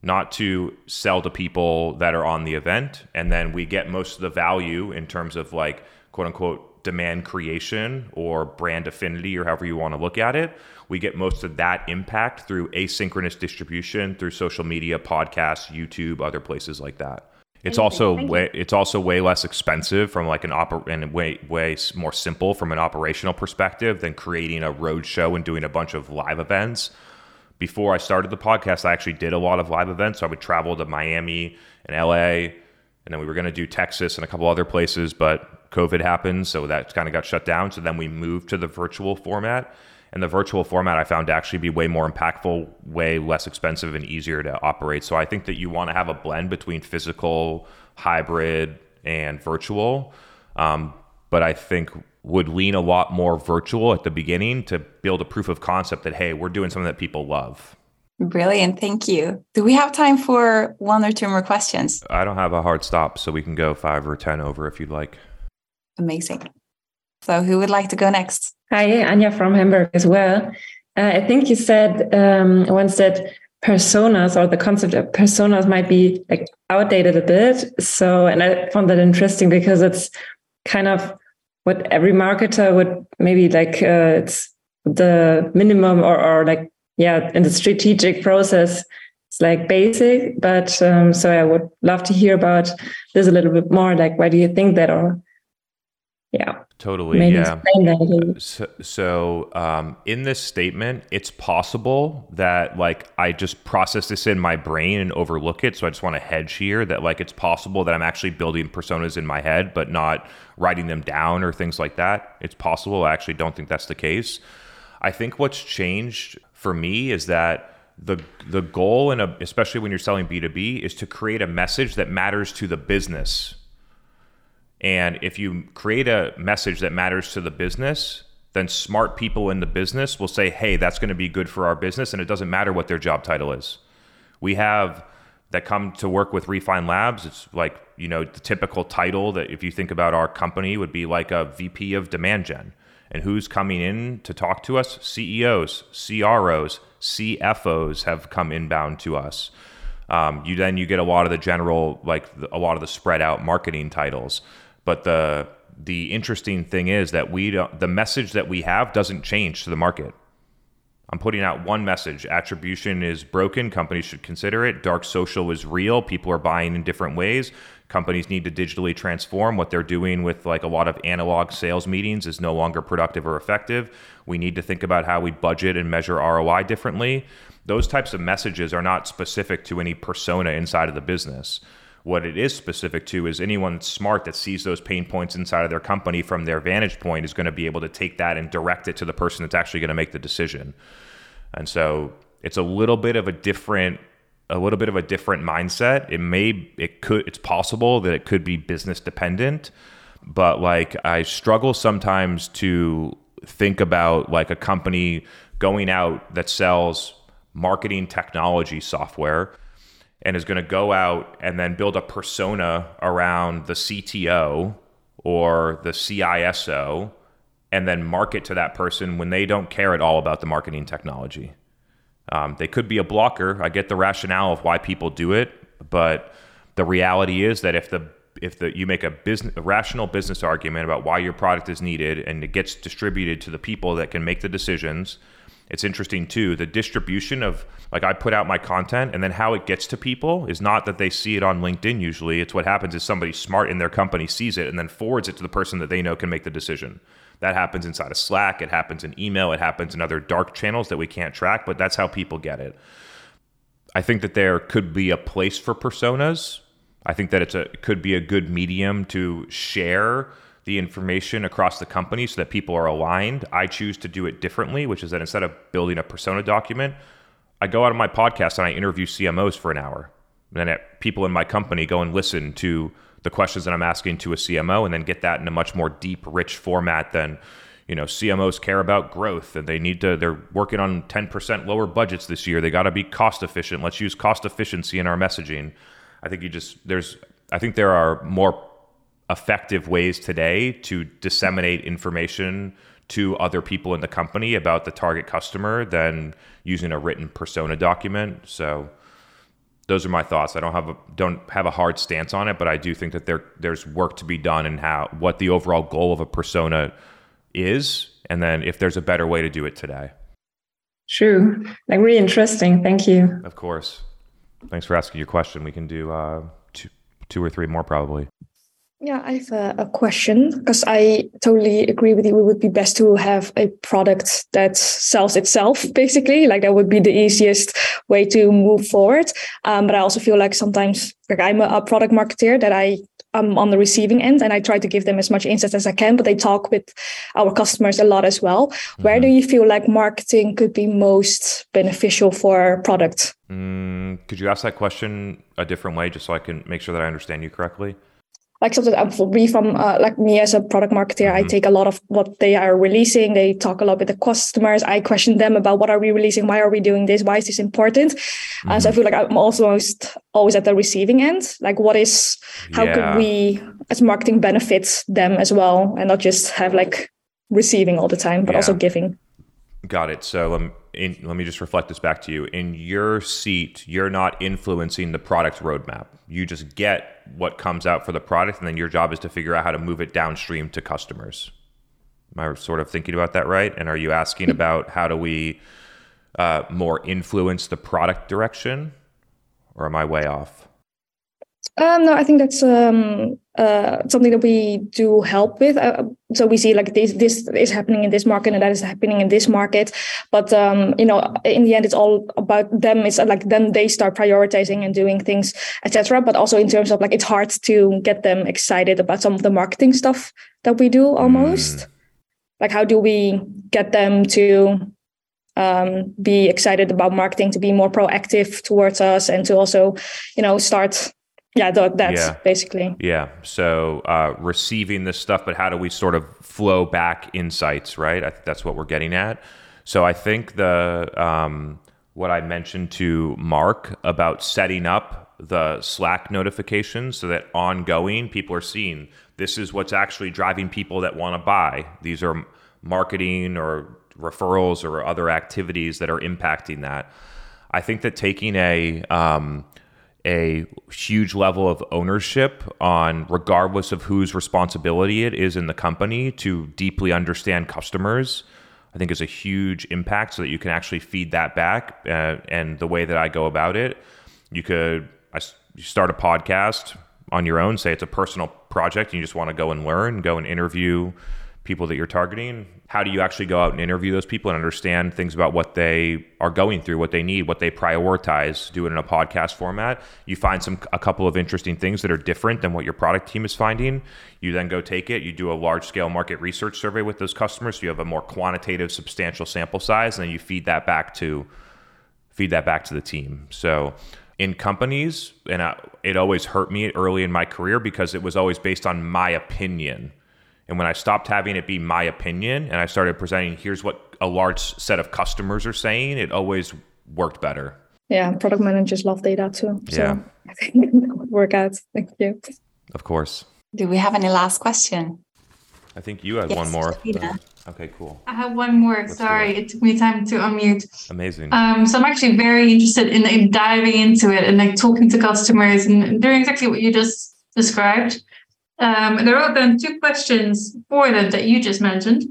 not to sell to people that are on the event. And then we get most of the value in terms of like quote unquote demand creation or brand affinity or however you want to look at it. We get most of that impact through asynchronous distribution, through social media, podcasts, YouTube, other places like that. It's also way it's also way less expensive from like an oper and way way more simple from an operational perspective than creating a road show and doing a bunch of live events. Before I started the podcast, I actually did a lot of live events. So I would travel to Miami and LA, and then we were going to do Texas and a couple other places, but COVID happened, so that kind of got shut down. So then we moved to the virtual format. And the virtual format I found to actually be way more impactful, way less expensive, and easier to operate. So I think that you want to have a blend between physical, hybrid, and virtual. Um, but I think would lean a lot more virtual at the beginning to build a proof of concept that hey, we're doing something that people love. Brilliant. Thank you. Do we have time for one or two more questions? I don't have a hard stop, so we can go five or ten over if you'd like. Amazing. So, who would like to go next? Hi, Anya from Hamburg as well. Uh, I think you said um, once that personas or the concept of personas might be like outdated a bit. So, and I found that interesting because it's kind of what every marketer would maybe like. Uh, it's the minimum or, or like yeah in the strategic process it's like basic but um, so i would love to hear about this a little bit more like why do you think that or yeah totally yeah. so, so um, in this statement it's possible that like i just process this in my brain and overlook it so i just want to hedge here that like it's possible that i'm actually building personas in my head but not writing them down or things like that. It's possible i actually don't think that's the case. I think what's changed for me is that the the goal and especially when you're selling B2B is to create a message that matters to the business. And if you create a message that matters to the business, then smart people in the business will say, "Hey, that's going to be good for our business," and it doesn't matter what their job title is. We have that come to work with Refine Labs. It's like you know the typical title that if you think about our company would be like a VP of demand gen and who's coming in to talk to us? CEOs, CROs, CFOs have come inbound to us. Um, you then you get a lot of the general, like a lot of the spread out marketing titles. But the the interesting thing is that we don't, the message that we have doesn't change to the market. I'm putting out one message: attribution is broken. Companies should consider it. Dark social is real. People are buying in different ways companies need to digitally transform what they're doing with like a lot of analog sales meetings is no longer productive or effective we need to think about how we budget and measure roi differently those types of messages are not specific to any persona inside of the business what it is specific to is anyone smart that sees those pain points inside of their company from their vantage point is going to be able to take that and direct it to the person that's actually going to make the decision and so it's a little bit of a different a little bit of a different mindset. It may, it could, it's possible that it could be business dependent, but like I struggle sometimes to think about like a company going out that sells marketing technology software and is going to go out and then build a persona around the CTO or the CISO and then market to that person when they don't care at all about the marketing technology. Um, they could be a blocker. I get the rationale of why people do it, but the reality is that if the if the you make a business a rational business argument about why your product is needed and it gets distributed to the people that can make the decisions, it's interesting too. The distribution of like I put out my content and then how it gets to people is not that they see it on LinkedIn usually. It's what happens is somebody smart in their company sees it and then forwards it to the person that they know can make the decision. That happens inside of Slack, it happens in email, it happens in other dark channels that we can't track, but that's how people get it. I think that there could be a place for personas. I think that it's a could be a good medium to share the information across the company so that people are aligned. I choose to do it differently, which is that instead of building a persona document, I go out on my podcast and I interview CMOs for an hour. And then people in my company go and listen to the questions that I'm asking to a CMO and then get that in a much more deep, rich format than, you know, CMOs care about growth and they need to, they're working on 10% lower budgets this year. They got to be cost efficient. Let's use cost efficiency in our messaging. I think you just, there's, I think there are more effective ways today to disseminate information to other people in the company about the target customer than using a written persona document. So, those are my thoughts. I don't have a don't have a hard stance on it, but I do think that there there's work to be done in how what the overall goal of a persona is, and then if there's a better way to do it today. True, like really interesting. Thank you. Of course. Thanks for asking your question. We can do uh, two two or three more probably. Yeah, I have a, a question because I totally agree with you. It would be best to have a product that sells itself, basically. Like that would be the easiest way to move forward. Um, but I also feel like sometimes, like I'm a, a product marketer, that I am on the receiving end and I try to give them as much insight as I can. But they talk with our customers a lot as well. Mm-hmm. Where do you feel like marketing could be most beneficial for product? Mm, could you ask that question a different way, just so I can make sure that I understand you correctly? Like sometimes for me from uh, like me as a product marketer mm-hmm. i take a lot of what they are releasing they talk a lot with the customers i question them about what are we releasing why are we doing this why is this important mm-hmm. uh, so i mm-hmm. feel like i'm almost always at the receiving end like what is how yeah. could we as marketing benefit them as well and not just have like receiving all the time, but Yeah. also giving. Got it. So um, in, let me just reflect this back to you. In your seat, you're not influencing the product roadmap. You just get what comes out for the product, and then your job is to figure out how to move it downstream to customers. Am I sort of thinking about that right? And are you asking about how do we uh, more influence the product direction, or am I way off? Um, no, I think that's um, uh, something that we do help with. Uh, so we see like this this is happening in this market and that is happening in this market. But um, you know, in the end, it's all about them. It's like then they start prioritizing and doing things, etc. But also in terms of like it's hard to get them excited about some of the marketing stuff that we do almost. Like how do we get them to um, be excited about marketing, to be more proactive towards us, and to also, you know, start yeah, th- that's Yeah. basically. Yeah. So uh, receiving this stuff, but how do we sort of flow back insights, right? I think that's what we're getting at. So I think the um, what I mentioned to Mark about setting up the Slack notifications so that ongoing people are seeing this is what's actually driving people that want to buy. These are marketing or referrals or other activities that are impacting that. I think that taking a um, a huge level of ownership on regardless of whose responsibility it is in the company to deeply understand customers i think is a huge impact so that you can actually feed that back uh, and the way that i go about it you could I you start a podcast on your own say it's a personal project and you just want to go and learn go and interview people that you're targeting how do you actually go out and interview those people and understand things about what they are going through what they need what they prioritize do it in a podcast format you find some a couple of interesting things that are different than what your product team is finding you then go take it you do a large scale market research survey with those customers so you have a more quantitative substantial sample size and then you feed that back to feed that back to the team. So in companies, and I, it always hurt me early in my career because it was always based on my opinion. And when I stopped having it be my opinion and I started presenting, here's what a large set of customers are saying, it always worked better. Yeah, product managers love data too. So Yeah. I think that would work out. Thank you. Of course. Do we have any last question? I think you had Yes, one more. Sophia. Okay, cool. I have one more. Let's Sorry, it. it took me time to unmute. Amazing. Um, so I'm actually very interested in, in diving into it and like talking to customers and doing exactly what you just described. Um, I wrote down two questions for them that you just mentioned.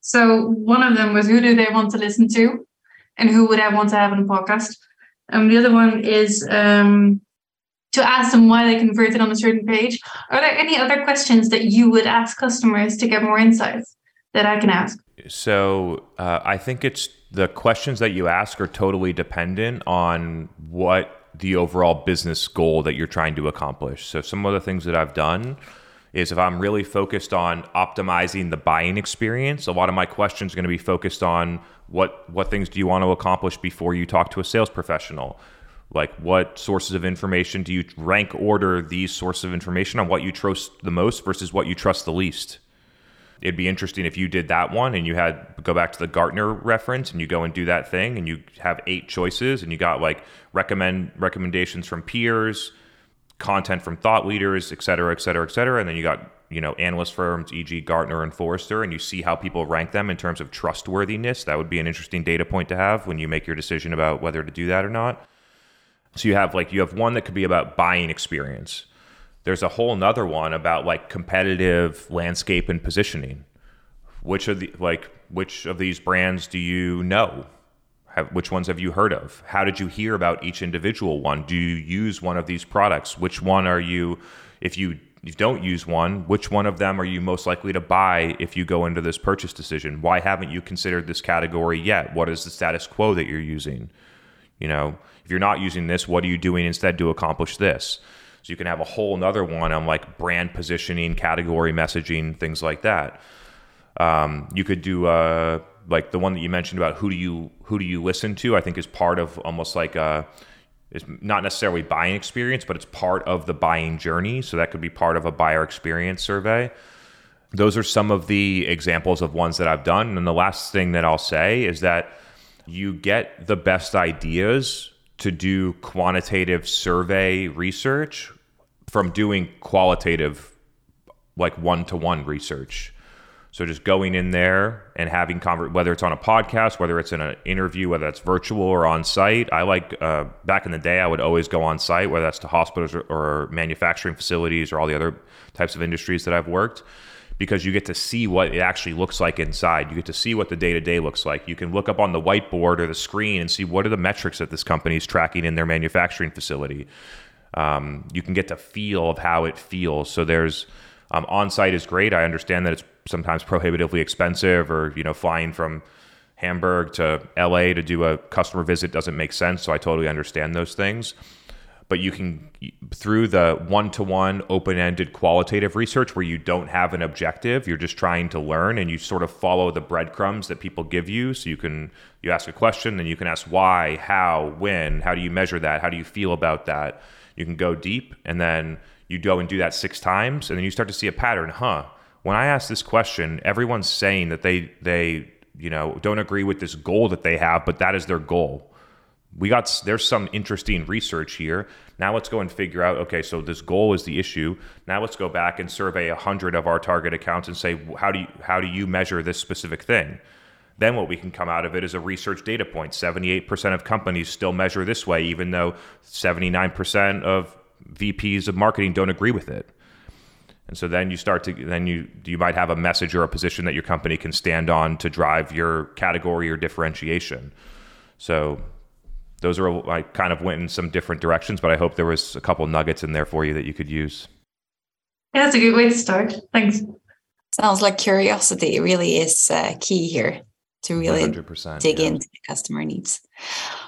So one of them was who do they want to listen to, and who would I want to have on the podcast. Um, the other one is um, to ask them why they converted on a certain page. Are there any other questions that you would ask customers to get more insights that I can ask? So uh, I think it's the questions that you ask are totally dependent on what the overall business goal that you're trying to accomplish. So some of the things that I've done is if I'm really focused on optimizing the buying experience, a lot of my questions are going to be focused on what what things do you want to accomplish before you talk to a sales professional? Like what sources of information do you rank order these sources of information on what you trust the most versus what you trust the least? It'd be interesting if you did that one and you had go back to the Gartner reference and you go and do that thing and you have eight choices and you got like recommend recommendations from peers, content from thought leaders, et cetera, et cetera, et cetera. And then you got, you know, analyst firms, e.g. Gartner and Forrester, and you see how people rank them in terms of trustworthiness. That would be an interesting data point to have when you make your decision about whether to do that or not. So you have like you have one that could be about buying experience. There's a whole nother one about like competitive landscape and positioning. Which of the like which of these brands do you know? Have, which ones have you heard of? How did you hear about each individual one? Do you use one of these products? Which one are you if you if you don't use one, which one of them are you most likely to buy if you go into this purchase decision? Why haven't you considered this category yet? What is the status quo that you're using? You know, if you're not using this, what are you doing instead to accomplish this? So you can have a whole nother one on like brand positioning, category messaging, things like that. Um, you could do uh, like the one that you mentioned about who do you who do you listen to? I think is part of almost like a it's not necessarily buying experience, but it's part of the buying journey. So that could be part of a buyer experience survey. Those are some of the examples of ones that I've done. And the last thing that I'll say is that you get the best ideas to do quantitative survey research from doing qualitative like one-to-one research So just going in there and having conver- whether it's on a podcast, whether it's in an interview, whether that's virtual or on site. I like uh, back in the day, I would always go on site, whether that's to hospitals or, or manufacturing facilities or all the other types of industries that I've worked, because you get to see what it actually looks like inside. You get to see what the day to day looks like. You can look up on the whiteboard or the screen and see what are the metrics that this company is tracking in their manufacturing facility. Um, you can get to feel of how it feels. So there's um, on site is great. I understand that it's sometimes prohibitively expensive, or you know, flying from Hamburg to LA to do a customer visit doesn't make sense. So I totally understand those things. But you can, through the one to one, open ended qualitative research where you don't have an objective, you're just trying to learn and you sort of follow the breadcrumbs that people give you. So you can, you ask a question, then you can ask why, how, when, how do you measure that? How do you feel about that? You can go deep and then you go and do that six times and then you start to see a pattern, huh? when I ask this question, everyone's saying that they they you know don't agree with this goal that they have, but that is their goal. We got there's some interesting research here. Now let's go and figure out. Okay, so this goal is the issue. Now let's go back and survey a hundred of our target accounts and say how do you how do you measure this specific thing? Then what we can come out of it is a research data point. 78% of companies still measure this way, even though 79% of VPs of marketing don't agree with it. And so then you start to then you you might have a message or a position that your company can stand on to drive your category or differentiation. So those are I kind of went in some different directions, but I hope there was a couple nuggets in there for you that you could use. Yeah, that's a good way to start. Thanks. Sounds like curiosity really is uh, key here to really 100%, dig yeah. into the customer needs.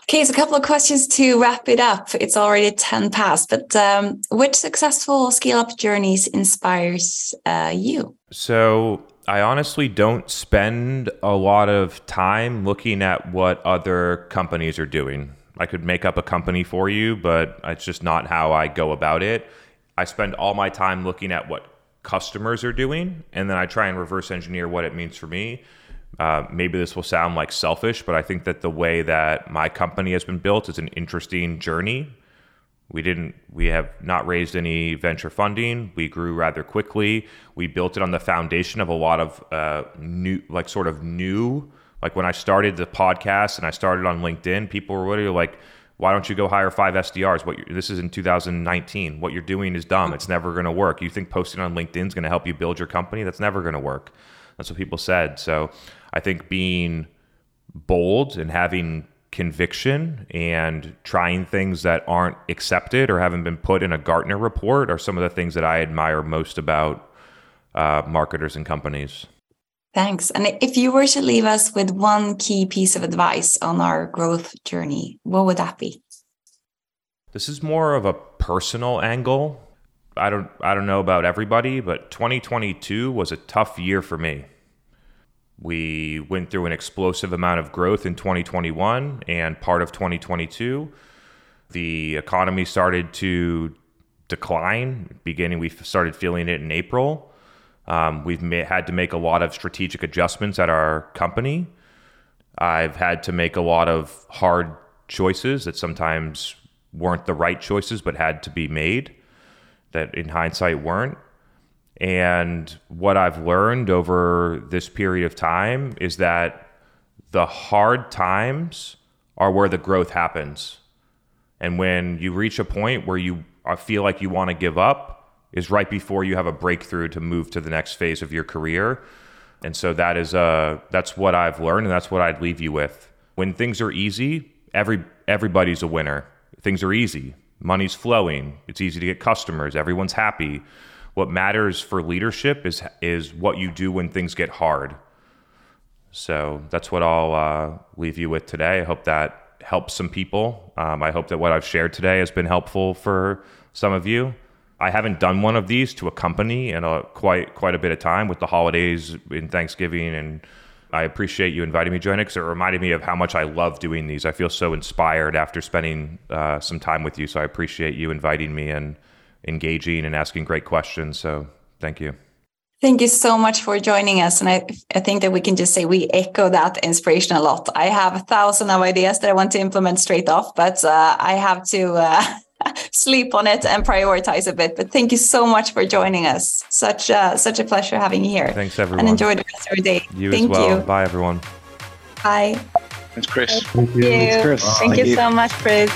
Okay, so a couple of questions to wrap it up. It's already 10 past, but um, which successful scale up journeys inspires uh, you? So I honestly don't spend a lot of time looking at what other companies are doing. I could make up a company for you, but it's just not how I go about it. I spend all my time looking at what customers are doing, and then I try and reverse engineer what it means for me. Uh, maybe this will sound like selfish, but I think that the way that my company has been built is an interesting journey. We didn't, we have not raised any venture funding. We grew rather quickly. We built it on the foundation of a lot of uh, new, like sort of new, like when I started the podcast and I started on LinkedIn, people were literally like, why don't you go hire five SDRs? What this is in 2019. What you're doing is dumb. It's never going to work. You think posting on LinkedIn is going to help you build your company? That's never going to work. That's what people said. So I think being bold and having conviction and trying things that aren't accepted or haven't been put in a Gartner report are some of the things that I admire most about uh, marketers and companies. Thanks. And if you were to leave us with one key piece of advice on our growth journey, what would that be? This is more of a personal angle. I don't I don't know about everybody, but 2022 was a tough year for me. We went through an explosive amount of growth in 2021 and part of 2022. The economy started to decline. Beginning, we started feeling it in April. Um, we've ma- had to make a lot of strategic adjustments at our company. I've had to make a lot of hard choices that sometimes weren't the right choices, but had to be made that in hindsight weren't. And what I've learned over this period of time is that the hard times are where the growth happens. And when you reach a point where you uh, feel like you want to give up, is right before you have a breakthrough to move to the next phase of your career. And so that is uh that's what I've learned and that's what I'd leave you with. When things are easy, every everybody's a winner. Things are easy. Money's flowing. It's easy to get customers. Everyone's happy. What matters for leadership is is what you do when things get hard. So that's what I'll uh, leave you with today. I hope that helps some people. Um, I hope that what I've shared today has been helpful for some of you. I haven't done one of these to a company in a quite quite a bit of time with the holidays in Thanksgiving, and I appreciate you inviting me to join it because it reminded me of how much I love doing these. I feel so inspired after spending uh, some time with you. So I appreciate you inviting me and engaging and asking great questions. So thank you. Thank you so much for joining us. And I, I think that we can just say we echo that inspiration a lot. I have a thousand of ideas that I want to implement straight off, but uh, I have to uh, sleep on it and prioritize a bit. But thank you so much for joining us. Such uh, such a pleasure having you here. Thanks, everyone. And enjoy the rest of your day. You thank as well. you. Bye, everyone. Bye. Thanks, Chris. Thank you. Chris. Thank Thank you you. so much, Chris.